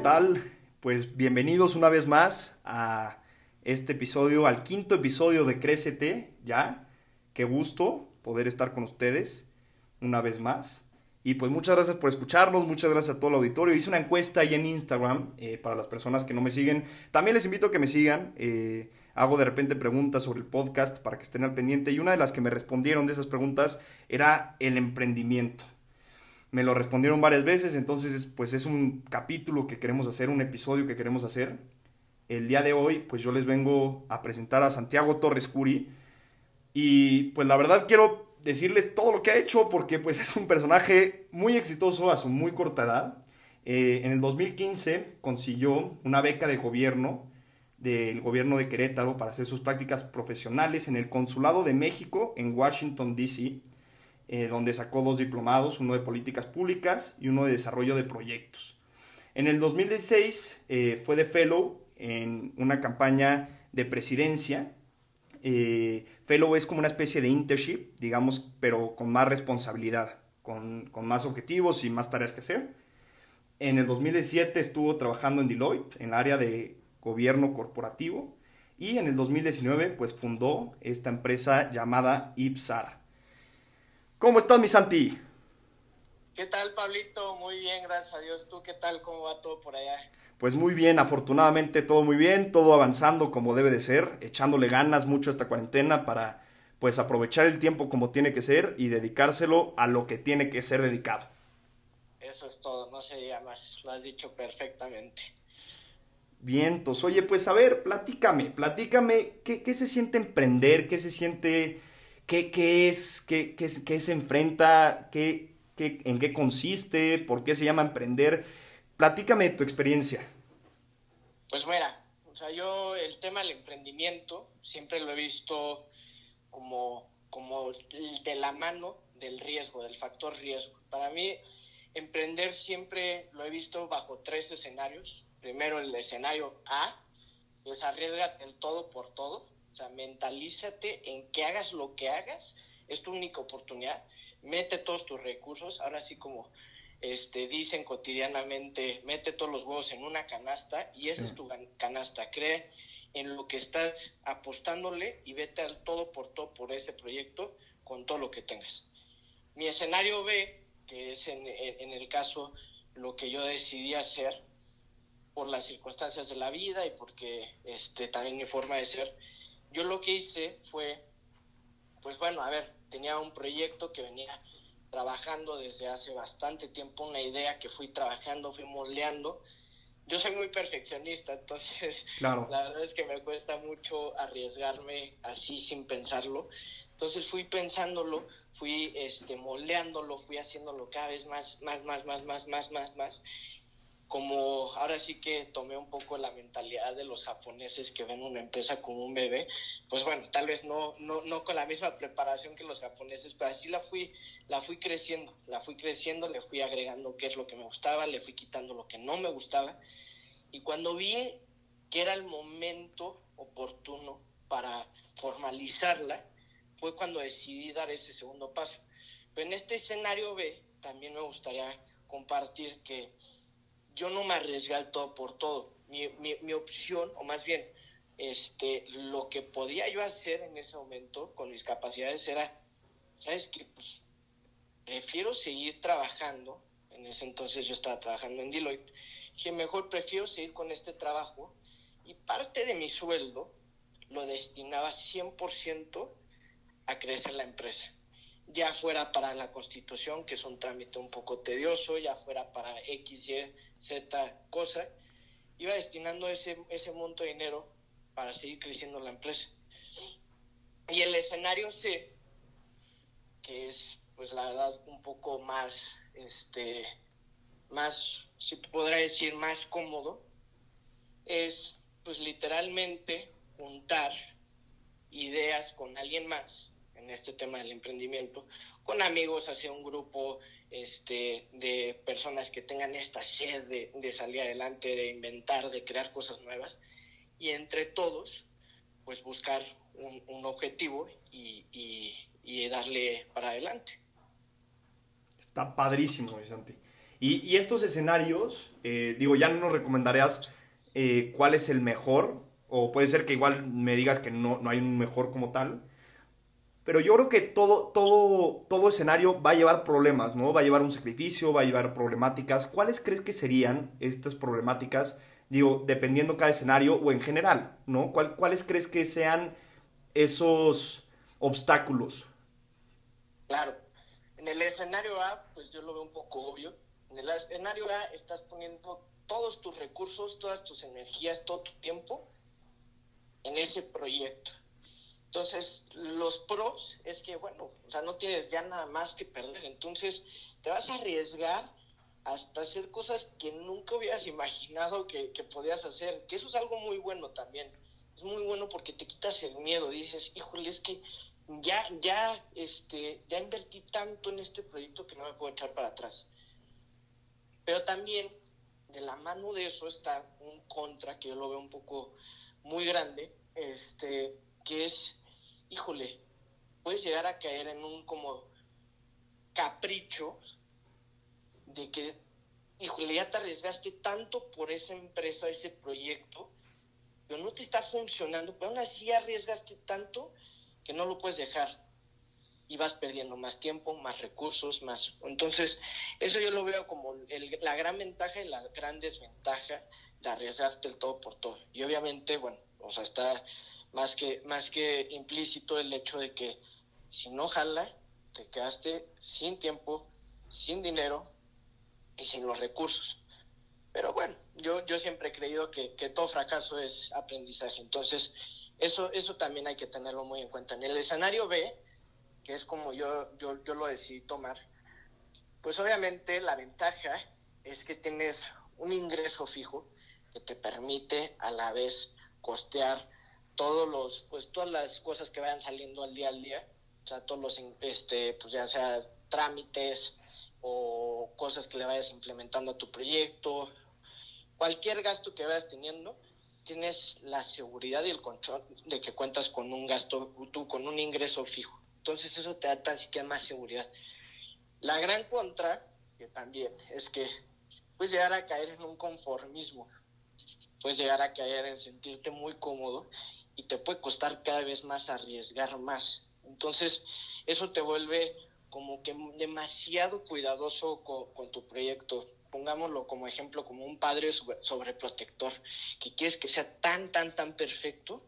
¿qué tal? Pues bienvenidos una vez más a este episodio, al quinto episodio de Crécete, ¿ya? Qué gusto poder estar con ustedes una vez más. Y pues muchas gracias por escucharnos, muchas gracias a todo el auditorio. Hice una encuesta ahí en Instagram eh, para las personas que no me siguen. También les invito a que me sigan. Eh, hago de repente preguntas sobre el podcast para que estén al pendiente. Y una de las que me respondieron de esas preguntas era el emprendimiento. Me lo respondieron varias veces, entonces pues es un capítulo que queremos hacer, un episodio que queremos hacer. El día de hoy pues yo les vengo a presentar a Santiago Torres Curi. Y pues la verdad quiero decirles todo lo que ha hecho porque pues es un personaje muy exitoso a su muy corta edad. Eh, en el 2015 consiguió una beca de gobierno del gobierno de Querétaro para hacer sus prácticas profesionales en el Consulado de México en Washington, D.C., eh, donde sacó dos diplomados, uno de políticas públicas y uno de desarrollo de proyectos. En el 2016 eh, fue de fellow en una campaña de presidencia eh, fellow es como una especie de internship, digamos, pero con más responsabilidad, con, con, más objetivos y más tareas que hacer. En el 2017 estuvo trabajando en Deloitte, en el área de gobierno corporativo, y en el 2019 pues fundó esta empresa llamada Ipsar. ¿Cómo estás, mi Santi? ¿Qué tal, Pablito? Muy bien, gracias a Dios. ¿Tú qué tal? ¿Cómo va todo por allá? Pues muy bien, afortunadamente todo muy bien, todo avanzando como debe de ser, echándole ganas mucho a esta cuarentena para pues aprovechar el tiempo como tiene que ser y dedicárselo a lo que tiene que ser dedicado. Eso es todo, no sería más, lo has dicho perfectamente. Vientos, oye, pues a ver, platícame, platícame, ¿qué, qué se siente emprender? ¿Qué se siente? ¿Qué, qué es? ¿Qué, qué, se enfrenta? ¿Qué, ¿En qué consiste? ¿Por qué se llama emprender? Platícame tu experiencia. Pues mira, o sea, yo el tema del emprendimiento siempre lo he visto como, como de la mano del riesgo, del factor riesgo. Para mí, emprender siempre lo he visto bajo tres escenarios. Primero, el escenario A, es arriesgate el todo por todo. Sea, mentalízate en que hagas lo que hagas, es tu única oportunidad. Mete todos tus recursos. Ahora sí, como este, dicen cotidianamente, mete todos los huevos en una canasta y esa es tu canasta. Cree en lo que estás apostándole y vete al todo por todo por ese proyecto con todo lo que tengas. Mi escenario B, que es en, en el caso lo que yo decidí hacer por las circunstancias de la vida y porque este, también mi forma de ser, yo lo que hice fue, pues bueno, a ver, tenía un proyecto que venía trabajando desde hace bastante tiempo, una idea que fui trabajando, fui moldeando. Yo soy muy perfeccionista, entonces la verdad es que me cuesta mucho arriesgarme así sin pensarlo. Entonces fui pensándolo, fui este moldeándolo, fui haciéndolo cada vez más, más, más, más, más, más, más, más como ahora sí que tomé un poco la mentalidad de los japoneses que ven una empresa como un bebé, pues bueno, tal vez no, no, no con la misma preparación que los japoneses, pero así la fui, la fui creciendo, la fui creciendo, le fui agregando qué es lo que me gustaba, le fui quitando lo que no me gustaba, y cuando vi que era el momento oportuno para formalizarla, fue cuando decidí dar ese segundo paso. Pero en este escenario B, también me gustaría compartir que yo no me arriesgué al todo por todo. Mi, mi, opción, o más bien, este, lo que podía yo hacer en ese momento con mis capacidades era, ¿sabes qué? Pues prefiero seguir trabajando. En ese entonces yo estaba trabajando en Deloitte. Que mejor prefiero seguir con este trabajo y parte de mi sueldo lo destinaba 100% a crecer la empresa ya fuera para la constitución, que es un trámite un poco tedioso, ya fuera para X, Y, Z cosa, iba destinando ese, ese monto de dinero para seguir creciendo la empresa. Y el escenario C, que es pues la verdad un poco más, este, más, si podrá decir, más cómodo, es pues literalmente juntar ideas con alguien más en este tema del emprendimiento, con amigos, hacia un grupo este, de personas que tengan esta sed de, salir adelante, de inventar, de crear cosas nuevas, y entre todos, pues buscar un, objetivo y, y, darle para adelante. Está padrísimo, Santi. Y, estos escenarios, eh, digo, ya no nos recomendarías eh, cuál es el mejor, o puede ser que igual me digas que no, no hay un mejor como tal, pero yo creo que todo, todo, todo escenario va a llevar problemas, ¿no? Va a llevar un sacrificio, va a llevar problemáticas. ¿Cuáles crees que serían estas problemáticas? Digo, dependiendo cada escenario o en general, ¿no? ¿Cuáles crees que sean esos obstáculos? Claro. En el escenario A, pues yo lo veo un poco obvio. En el escenario A estás poniendo todos tus recursos, todas tus energías, todo tu tiempo en ese proyecto. Entonces, los pros es que, bueno, o sea, no tienes ya nada más que perder. Entonces, te vas a arriesgar hasta hacer cosas que nunca hubieras imaginado que, que podías hacer. Que eso es algo muy bueno también. Es muy bueno porque te quitas el miedo. Dices, híjole, es que ya, ya, este, ya invertí tanto en este proyecto que no me puedo echar para atrás. Pero también, de la mano de eso está un contra que yo lo veo un poco muy grande, este, que es híjole, puedes llegar a caer en un como capricho de que, híjole, ya te arriesgaste tanto por esa empresa, ese proyecto, pero no te está funcionando, pero aún así arriesgaste tanto que no lo puedes dejar y vas perdiendo más tiempo, más recursos, más... Entonces, eso yo lo veo como la gran ventaja y la gran desventaja de arriesgarte el todo por todo. Y obviamente, bueno, o sea, está más que, más que implícito el hecho de que si no jala, te quedaste sin tiempo, sin dinero y sin los recursos. Pero bueno, yo, yo siempre he creído que, todo fracaso es aprendizaje. Entonces, eso, eso también hay que tenerlo muy en cuenta. En el escenario B, que es como yo, yo, yo lo decidí tomar, pues obviamente la ventaja es que tienes un ingreso fijo que te permite a la vez costear todos los, pues todas las cosas que vayan saliendo al día al día, o sea, todos los, este, pues ya sea trámites o cosas que le vayas implementando a tu proyecto, cualquier gasto que vayas teniendo, tienes la seguridad y el control de que cuentas con un gasto, tú con un ingreso fijo. Entonces eso te da tan siquiera más seguridad. La gran contra, que también, es que puedes llegar a caer en un conformismo, puedes llegar a caer en sentirte muy cómodo y te puede costar cada vez más arriesgar más. Entonces, eso te vuelve como que demasiado cuidadoso con, tu proyecto. Pongámoslo como ejemplo, como un padre sobreprotector, que quieres que sea tan, tan, tan perfecto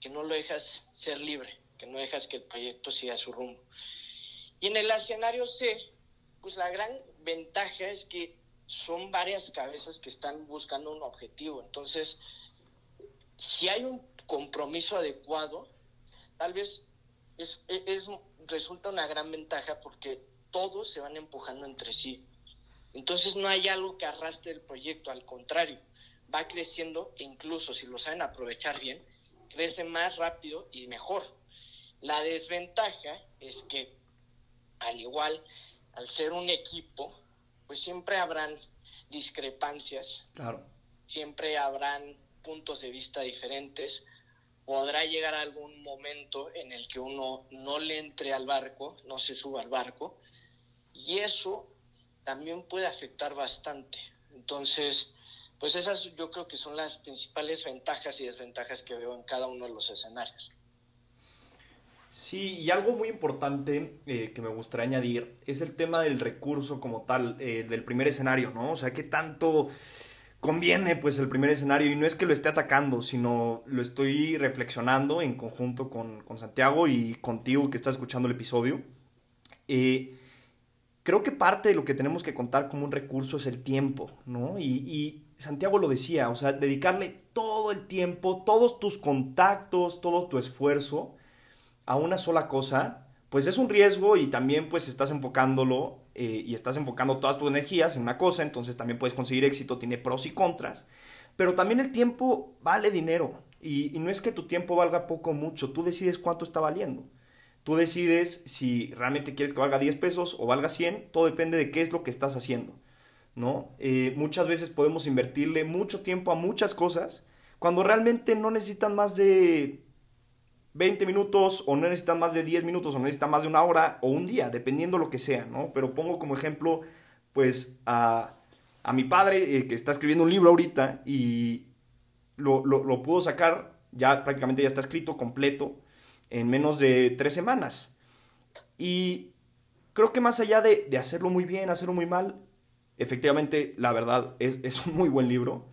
que no lo dejas ser libre, que no dejas que el proyecto siga su rumbo. Y en el escenario C, pues la gran ventaja es que son varias cabezas que están buscando un objetivo. Entonces, si hay un compromiso adecuado, tal vez es, es, resulta una gran ventaja porque todos se van empujando entre sí. Entonces no hay algo que arrastre el proyecto, al contrario, va creciendo e incluso si lo saben aprovechar bien, crece más rápido y mejor. La desventaja es que al igual, al ser un equipo, pues siempre habrán discrepancias, claro. siempre habrán puntos de vista diferentes, podrá llegar algún momento en el que uno no le entre al barco, no se suba al barco, y eso también puede afectar bastante. Entonces, pues esas yo creo que son las principales ventajas y desventajas que veo en cada uno de los escenarios. Sí, y algo muy importante eh, que me gustaría añadir es el tema del recurso como tal, eh, del primer escenario, ¿no? O sea, qué tanto conviene pues el primer escenario y no es que lo esté atacando, sino lo estoy reflexionando en conjunto con, Santiago y contigo que estás escuchando el episodio. Eh, creo que parte de lo que tenemos que contar como un recurso es el tiempo, ¿no? Y, y, Santiago lo decía, o sea, dedicarle todo el tiempo, todos tus contactos, todo tu esfuerzo a una sola cosa, pues es un riesgo y también pues estás enfocándolo eh, y estás enfocando todas tus energías en una cosa, entonces también puedes conseguir éxito, tiene pros y contras. Pero también el tiempo vale dinero y, no es que tu tiempo valga poco o mucho, tú decides cuánto está valiendo. Tú decides si realmente quieres que valga 10 pesos o valga 100, todo depende de qué es lo que estás haciendo. ¿no? Eh, muchas veces podemos invertirle mucho tiempo a muchas cosas cuando realmente no necesitan más de 20 minutos o no necesitan más de 10 minutos o necesitan más de una hora o un día, dependiendo lo que sea, ¿no? Pero pongo como ejemplo pues a, mi padre eh, que está escribiendo un libro ahorita y lo, lo, pudo sacar, ya prácticamente ya está escrito completo en menos de tres semanas. Y creo que más allá de, hacerlo muy bien, hacerlo muy mal, efectivamente, la verdad, es, es, un muy buen libro.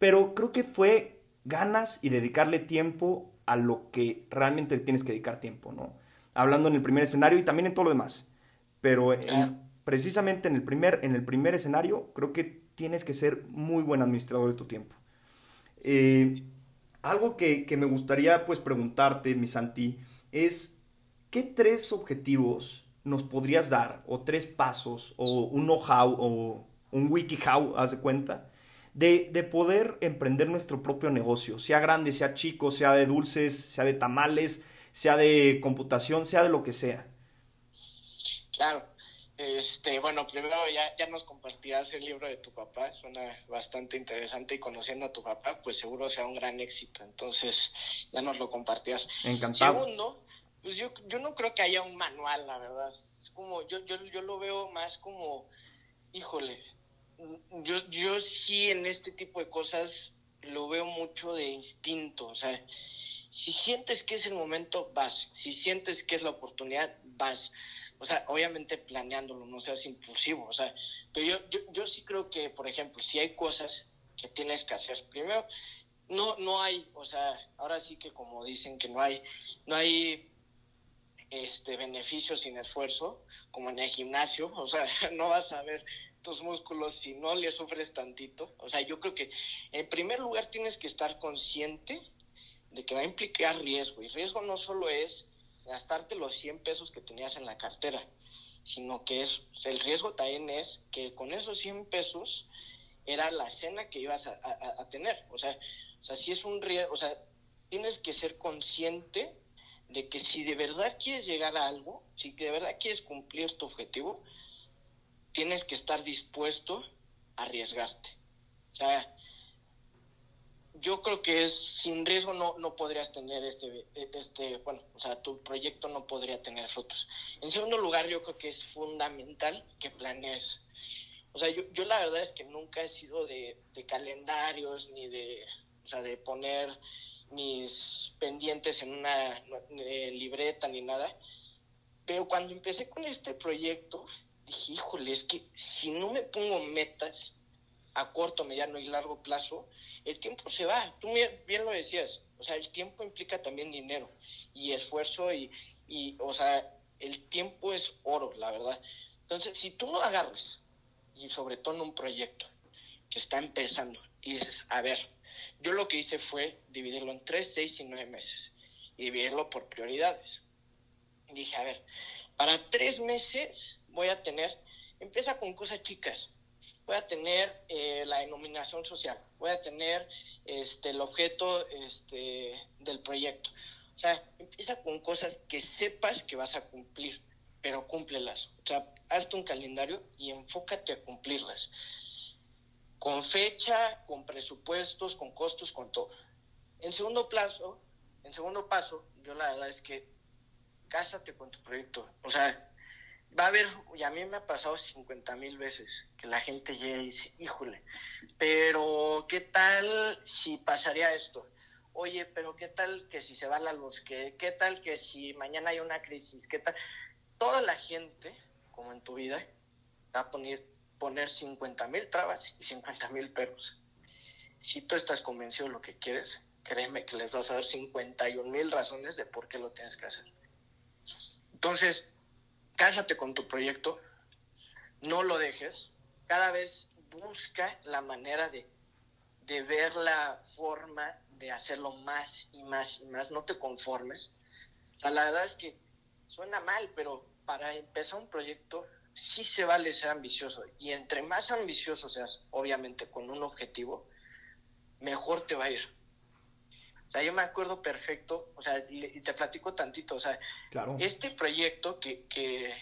Pero creo que fue ganas y dedicarle tiempo a lo que realmente tienes que dedicar tiempo, ¿no? Hablando en el primer escenario y también en todo lo demás. Pero precisamente en el, primer, en el primer escenario, creo que tienes que ser muy buen administrador de tu tiempo. Eh, algo que, me gustaría pues preguntarte, mi Santi, es ¿qué tres objetivos nos podrías dar, o tres pasos, o un know-how, o un wiki-how, haz de cuenta, de, de, poder emprender nuestro propio negocio, sea grande, sea chico, sea de dulces, sea de tamales, sea de computación, sea de lo que sea? Claro. Este, bueno, primero ya, ya nos compartirás el libro de tu papá, suena bastante interesante y conociendo a tu papá, pues seguro sea un gran éxito. Entonces, ya nos lo compartirás. Encantado. Segundo, pues yo, yo no creo que haya un manual, la verdad. Es como, yo, yo, yo lo veo más como, híjole, yo, yo sí en este tipo de cosas lo veo mucho de instinto, o sea, si sientes que es el momento, vas, si sientes que es la oportunidad, vas. O sea, obviamente planeándolo, no seas impulsivo, o sea, pero yo, yo, yo sí creo que, por ejemplo, si hay cosas que tienes que hacer, primero, no, no hay, o sea, ahora sí que como dicen que no hay, no hay este beneficio sin esfuerzo, como en el gimnasio, o sea, no vas a ver tus músculos si no le sufres tantito. O sea, yo creo que en primer lugar tienes que estar consciente de que va a implicar riesgo. Y riesgo no solo es gastarte los 100 pesos que tenías en la cartera, sino que es, el riesgo también es que con esos 100 pesos era la cena que ibas a, tener. O sea, o sea, si es un riesgo, o sea, tienes que ser consciente de que si de verdad quieres llegar a algo, si de verdad quieres cumplir tu objetivo, tienes que estar dispuesto a arriesgarte. O sea, yo creo que es sin riesgo no, no podrías tener este, este, bueno, o sea, tu proyecto no podría tener frutos. En segundo lugar, yo creo que es fundamental que planees. O sea, yo, yo la verdad es que nunca he sido de, calendarios ni de, o sea, de poner mis pendientes en una eh, libreta ni nada. Pero cuando empecé con este proyecto, dije, híjole, es que si no me pongo metas, a corto, mediano y largo plazo, el tiempo se va. Tú bien lo decías, o sea, el tiempo implica también dinero y esfuerzo y, y, o sea, el tiempo es oro, la verdad. Entonces, si tú no agarras, y sobre todo en un proyecto que está empezando, y dices, a ver, yo lo que hice fue dividirlo en tres, seis y nueve meses, y dividirlo por prioridades. dije, a ver, para tres meses voy a tener, empieza con cosas chicas, voy a tener eh, la denominación social, voy a tener este, el objeto este, del proyecto. O sea, empieza con cosas que sepas que vas a cumplir, pero cúmplelas. O sea, hazte un calendario y enfócate a cumplirlas. Con fecha, con presupuestos, con costos, con todo. En segundo plazo, en segundo paso, yo la verdad es que cásate con tu proyecto. O sea, va a haber, y a mí me ha pasado 50 mil veces, que la gente llega y dice, híjole, pero ¿qué tal si pasaría esto? Oye, pero ¿qué tal que si se va la luz? ¿Qué, qué tal que si mañana hay una crisis? ¿Qué tal? Toda la gente, como en tu vida, va a poner, poner 50 mil trabas y 50 mil perros. Si tú estás convencido de lo que quieres, créeme que les vas a dar 51 mil razones de por qué lo tienes que hacer. Entonces, cásate con tu proyecto, no lo dejes, cada vez busca la manera de, ver la forma de hacerlo más y más y más, no te conformes. O sea, la verdad es que suena mal, pero para empezar un proyecto sí se vale ser ambicioso y entre más ambicioso seas, obviamente con un objetivo, mejor te va a ir. O sea, yo me acuerdo perfecto, o sea, y, te platico tantito, o sea, este proyecto que, que,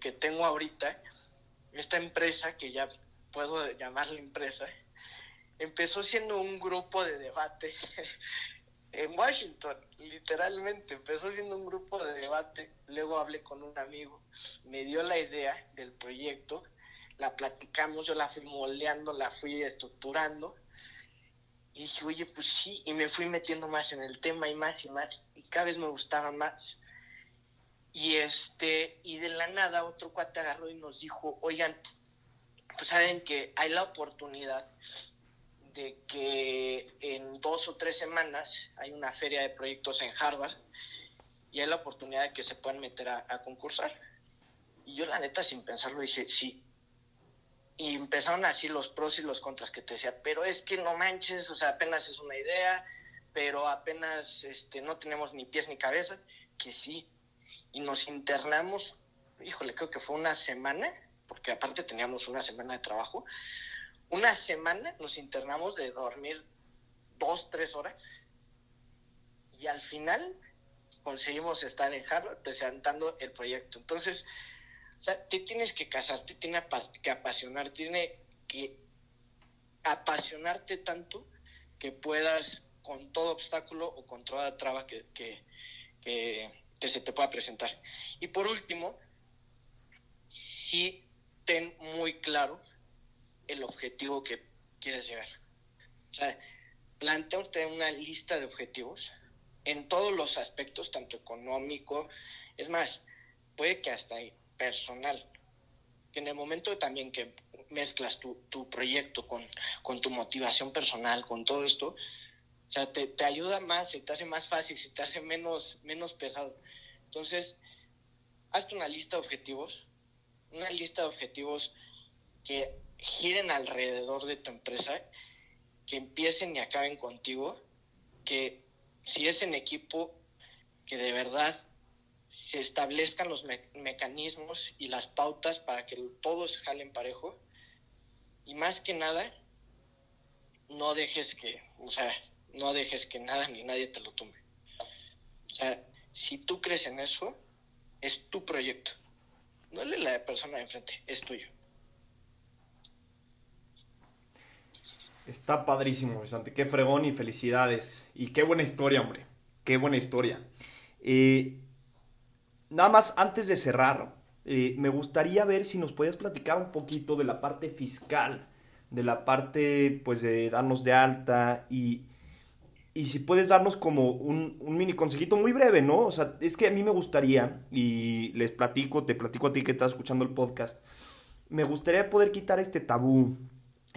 que, tengo ahorita, esta empresa, que ya puedo llamarla empresa, empezó siendo un grupo de debate en Washington, literalmente, empezó siendo un grupo de debate, luego hablé con un amigo, me dio la idea del proyecto la platicamos, yo la fui moldeando, la fui estructurando. Y dije, oye, pues sí, y me fui metiendo más en el tema y más y más, y cada vez me gustaba más. Y este, y de la nada otro cuate agarró y nos dijo, oigan, pues saben que hay la oportunidad de que en dos o tres semanas hay una feria de proyectos en Harvard y hay la oportunidad de que se puedan meter a, a concursar. Y yo la neta sin pensarlo dije, sí, y empezaron así los pros y los contras que te decía, pero es que no manches, o sea, apenas es una idea, pero apenas este, no tenemos ni pies ni cabeza, que sí. Y nos internamos, híjole, creo que fue una semana, porque aparte teníamos una semana de trabajo, una semana nos internamos de dormir dos, tres horas, y al final conseguimos estar en Harvard presentando el proyecto. Entonces, o sea, te tienes que casar, te tiene que apasionar, tiene que apasionarte tanto que puedas con todo obstáculo o con toda traba que, que, se te pueda presentar. Y por último, sí ten muy claro el objetivo que quieres llegar. O sea, plantearte una lista de objetivos en todos los aspectos, tanto económico, es más, puede que hasta personal. Que en el momento también que mezclas tu, tu proyecto con, con, tu motivación personal, con todo esto, o sea, te, te, ayuda más, se te hace más fácil, se te hace menos, menos pesado. Entonces, hazte una lista de objetivos, una lista de objetivos que giren alrededor de tu empresa, que empiecen y acaben contigo, que si es en equipo, que de verdad se establezcan los mecanismos y las pautas para que todos jalen parejo y más que nada no dejes que, o sea, no dejes que nada ni nadie te lo tumbe. O sea, si tú crees en eso, es tu proyecto. No es la persona de enfrente, es tuyo. Está padrísimo, Vicente. Qué fregón y felicidades. Y qué buena historia, hombre. Qué buena historia. Eh, Nada más antes de cerrar, eh, me gustaría ver si nos puedes platicar un poquito de la parte fiscal, de la parte pues de darnos de alta y, y si puedes darnos como un, un, mini consejito muy breve, ¿no? O sea, es que a mí me gustaría, y les platico, te platico a ti que estás escuchando el podcast, me gustaría poder quitar este tabú,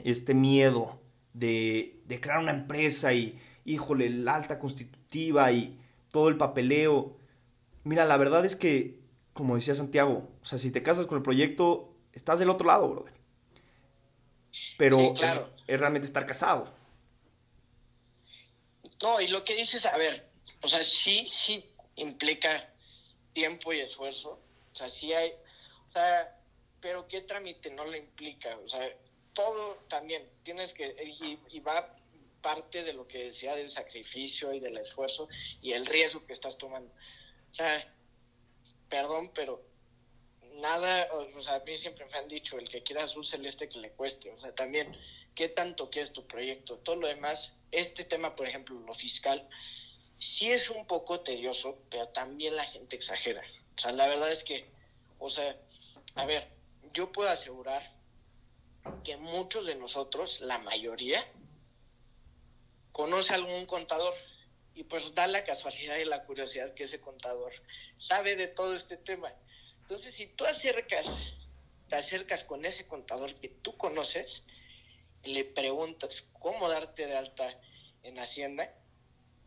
este miedo de, de crear una empresa y, híjole, la alta constitutiva y todo el papeleo Mira, la verdad es que, como decía Santiago, o sea, si te casas con el proyecto, estás del otro lado, brother. Pero es, realmente estar casado. No, y lo que dices, a ver, o sea, sí, sí implica tiempo y esfuerzo. O sea, sí hay, o sea, pero ¿qué trámite no lo implica? O sea, todo también tienes que, y, y va parte de lo que decía del sacrificio y del esfuerzo y el riesgo que estás tomando. O sea, perdón, pero nada, o sea, a mí siempre me han dicho, el que quiera azul celeste que le cueste, o sea, también, ¿qué tanto quieres tu proyecto? Todo lo demás, este tema, por ejemplo, lo fiscal, sí es un poco tedioso, pero también la gente exagera. O sea, la verdad es que, o sea, a ver, yo puedo asegurar que muchos de nosotros, la mayoría, conoce algún contador y pues da la casualidad y la curiosidad que ese contador sabe de todo este tema. Entonces, si tú acercas, te acercas con ese contador que tú conoces, le preguntas cómo darte de alta en Hacienda,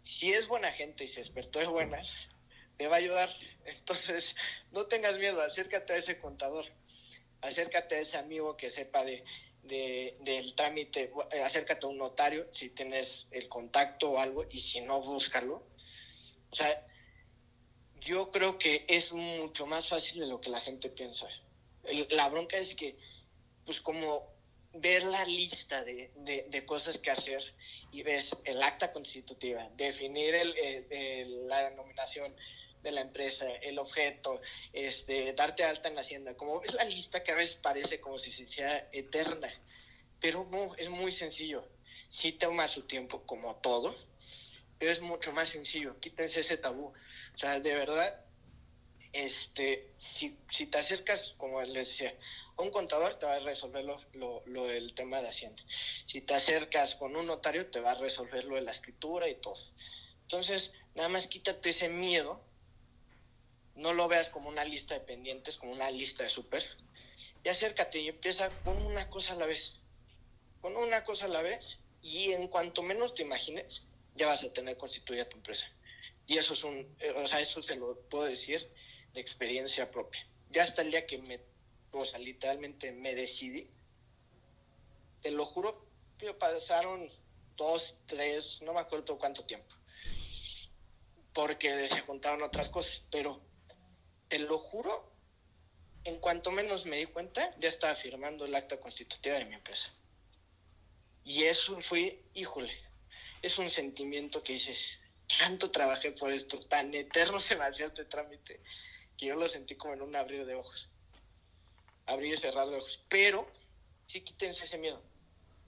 si es buena gente y se despertó de buenas, te va a ayudar. Entonces, no tengas miedo, acércate a ese contador, acércate a ese amigo que sepa de, de, del trámite, eh, acércate a un notario si tienes el contacto o algo y si no, búscalo. O sea, yo creo que es mucho más fácil de lo que la gente piensa. la bronca es que, pues como ver la lista de, de, cosas que hacer y ves el acta constitutiva, definir el, la denominación, de la empresa, el objeto, este, darte alta en la hacienda. Como ves la lista que a veces parece como si se sea eterna, pero no, es muy sencillo. Sí toma su tiempo como todo, pero es mucho más sencillo. Quítense ese tabú. O sea, de verdad, este, si, si te acercas, como les decía, a un contador te va a resolver lo, lo, el tema de Hacienda. Si te acercas con un notario te va a resolver lo de la escritura y todo. Entonces, nada más quítate ese miedo, no lo veas como una lista de pendientes, como una lista de súper, y acércate y empieza con una cosa a la vez. Con una cosa a la vez, y en cuanto menos te imagines, ya vas a tener constituida tu empresa. Y eso es un, eh, o sea, eso se lo puedo decir de experiencia propia. Ya hasta el día que me, o sea, literalmente me decidí, te lo juro, pasaron dos, tres, no me acuerdo cuánto tiempo, porque se juntaron otras cosas, pero te lo juro, en cuanto menos me di cuenta, ya estaba firmando el acta constitutiva de mi empresa. Y eso fue, híjole, es un sentimiento que dices, tanto trabajé por esto, tan eterno se me hacía este trámite, que yo lo sentí como en un abrir de ojos. Abrir y cerrar de ojos. Pero sí quítense ese miedo.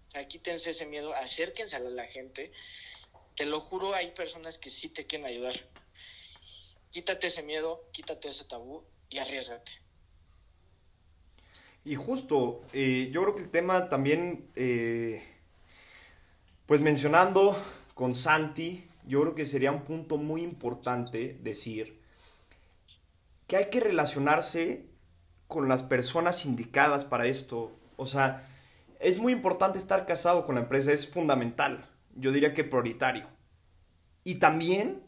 O sea, quítense ese miedo, acérquense a la gente. Te lo juro, hay personas que sí te quieren ayudar. Quítate ese miedo, quítate ese tabú y arriesgate. Y justo, eh, yo creo que el tema también, eh, pues mencionando con Santi, yo creo que sería un punto muy importante decir que hay que relacionarse con las personas indicadas para esto. O sea, es muy importante estar casado con la empresa, es fundamental. Yo diría que prioritario. Y también,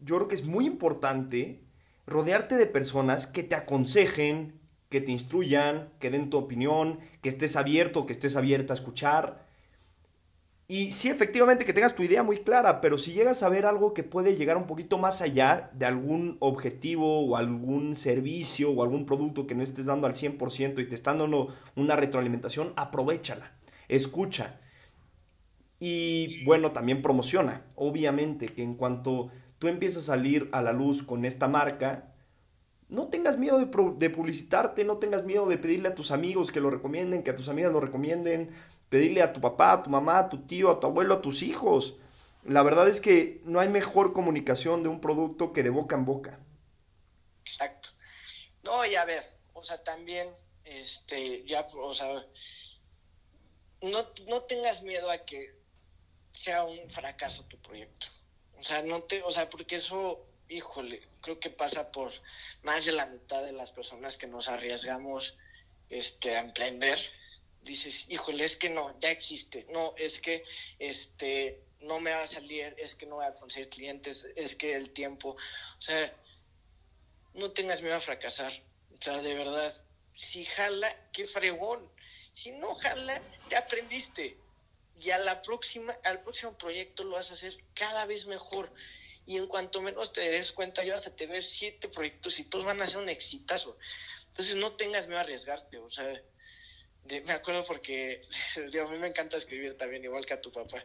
yo creo que es muy importante rodearte de personas que te aconsejen, que te instruyan, que den tu opinión, que estés abierto, que estés abierta a escuchar. Y sí, efectivamente, que tengas tu idea muy clara, pero si llegas a ver algo que puede llegar un poquito más allá de algún objetivo o algún servicio o algún producto que no estés dando al 100% y te están dando una retroalimentación, aprovechala, escucha. Y bueno, también promociona. Obviamente que en cuanto tú empiezas a salir a la luz con esta marca, no tengas miedo de, publicitarte, no tengas miedo de pedirle a tus amigos que lo recomienden, que a tus amigas lo recomienden pedirle a tu papá, a tu mamá, a tu tío, a tu abuelo, a tus hijos. La verdad es que no hay mejor comunicación de un producto que de boca en boca. Exacto. No, y a ver, o sea, también, este, ya, o sea, no, no tengas miedo a que sea un fracaso tu proyecto. Sea, no te, o sea, porque eso, híjole, creo que pasa por más de la mitad de las personas que nos arriesgamos este, a emprender. Dices, híjole, es que no, ya existe, no, es que este no me va a salir, es que no voy a conseguir clientes, es que el tiempo, o sea, no tengas miedo a fracasar, o sea, de verdad, si jala, qué fregón, si no jala, ya aprendiste, y a la próxima, al próximo proyecto lo vas a hacer cada vez mejor, y en cuanto menos te des cuenta, ya vas a tener siete proyectos y todos van a ser un exitazo, entonces no tengas miedo a arriesgarte, o sea, me acuerdo porque a mí me encanta escribir también, igual que a tu papá.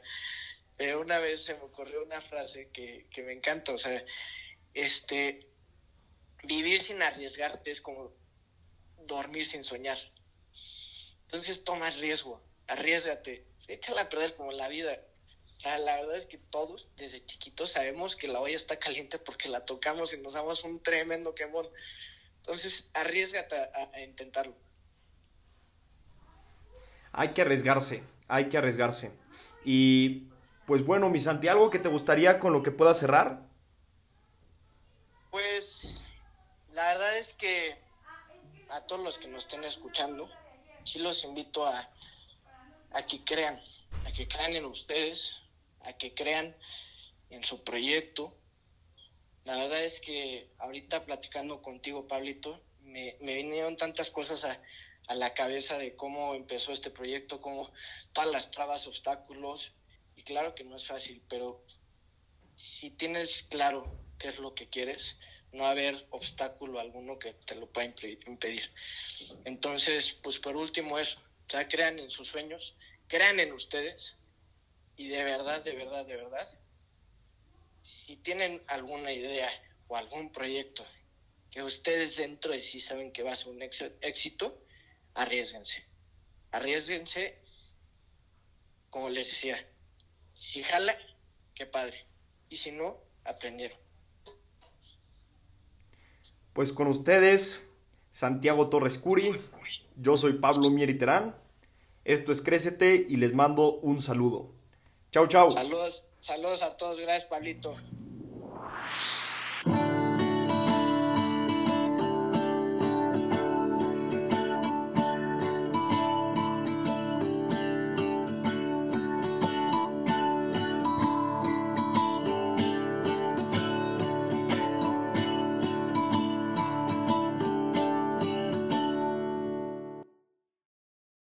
Pero una vez se me ocurrió una frase que, que me encanta, o sea, este, vivir sin arriesgarte es como dormir sin soñar. Entonces toma riesgo, arriesgate, échala a perder como la vida. O sea, la verdad es que todos desde chiquitos sabemos que la olla está caliente porque la tocamos y nos damos un tremendo quemón. Entonces, arriesgate a intentarlo. hay que arriesgarse, hay que arriesgarse. Y pues bueno, mi Santi, ¿algo que te gustaría con lo que pueda cerrar? Pues la verdad es que a todos los que nos estén escuchando, sí los invito a, a que crean, a que crean en ustedes, a que crean en su proyecto. La verdad es que ahorita platicando contigo, Pablito, me, me vinieron tantas cosas a, a la cabeza de cómo empezó este proyecto, cómo todas las trabas, obstáculos, y claro que no es fácil, pero si tienes claro qué es lo que quieres, no haber obstáculo alguno que te lo pueda impedir. Entonces, pues por último eso, o sea, crean en sus sueños, crean en ustedes, y de verdad, de verdad, de verdad, si tienen alguna idea o algún proyecto que ustedes dentro de sí saben que va a ser un éxito, arriesguense. Arriesguense, como les decía, si jala, qué padre. Y si no, aprendieron. Pues con ustedes, Santiago Torres Curi, yo soy Pablo Mieriterán, esto es Crécete y les mando un saludo. Chau, chau. Saludos, saludos a todos, gracias Pablito.